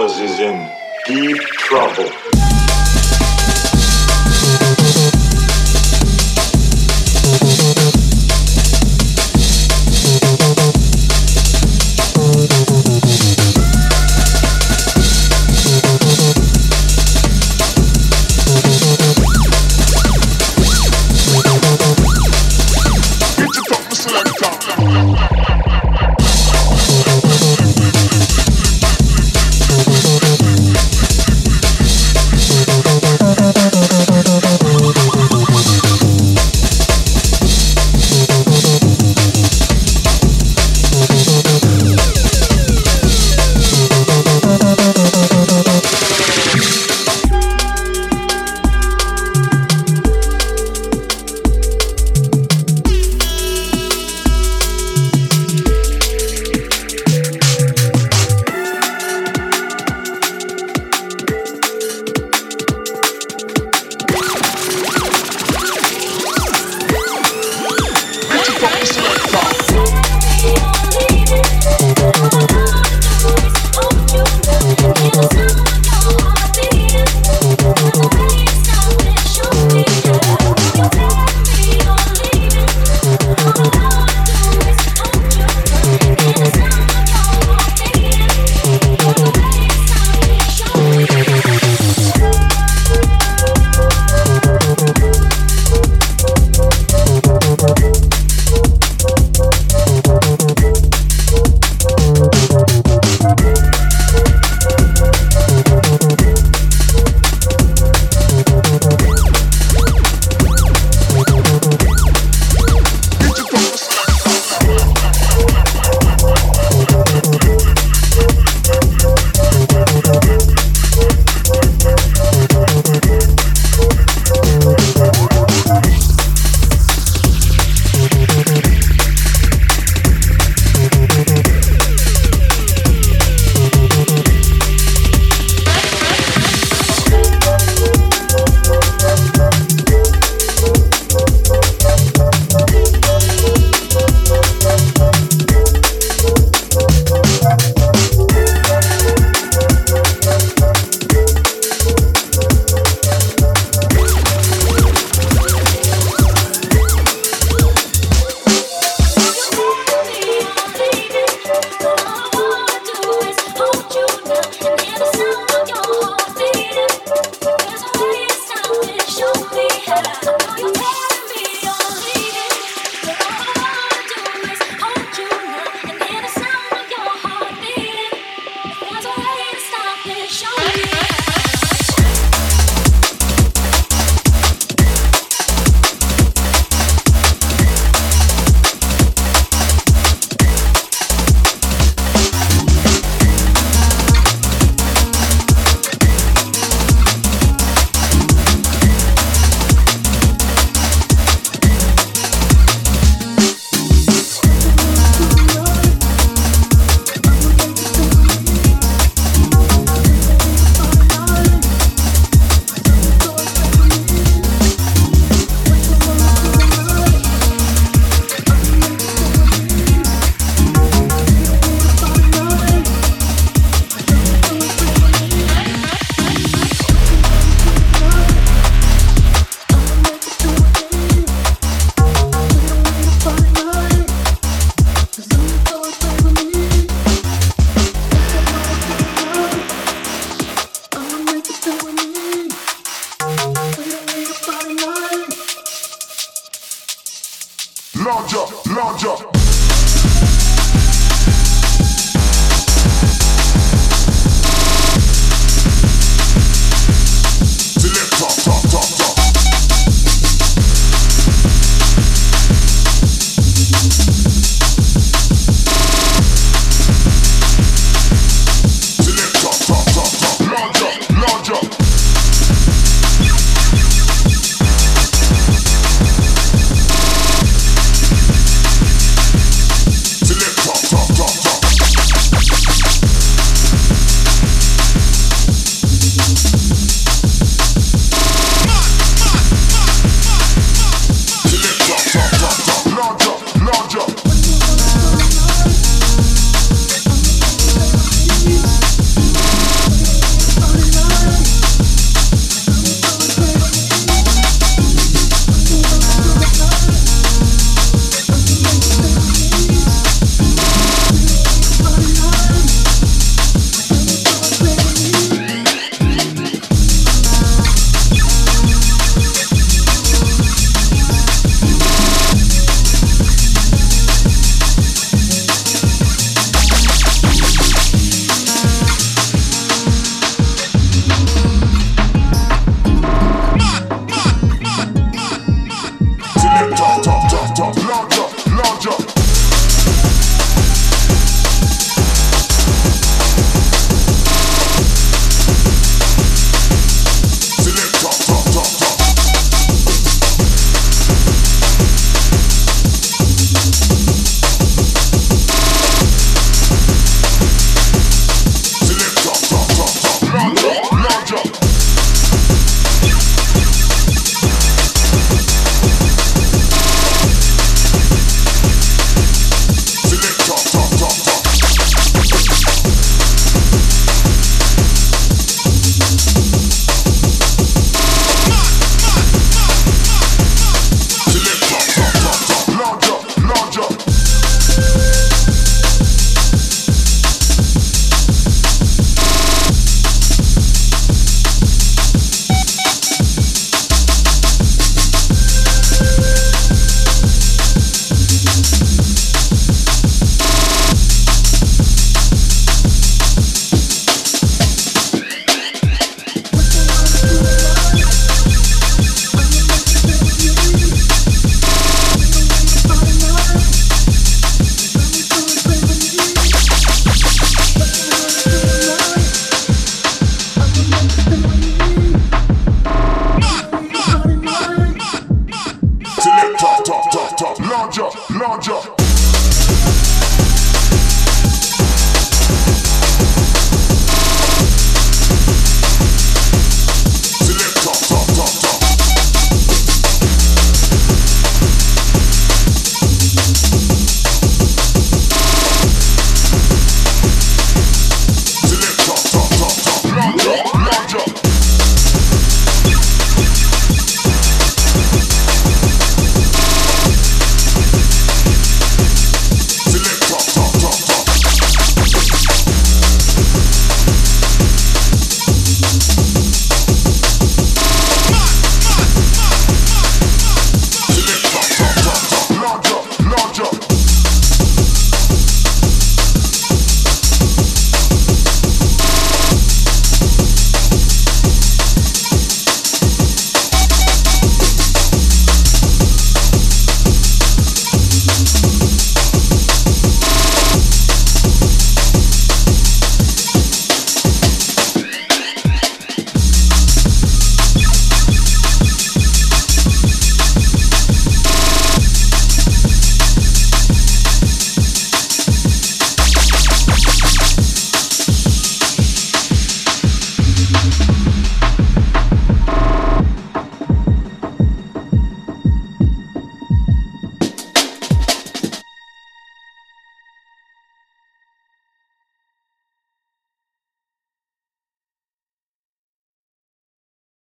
office is in deep trouble.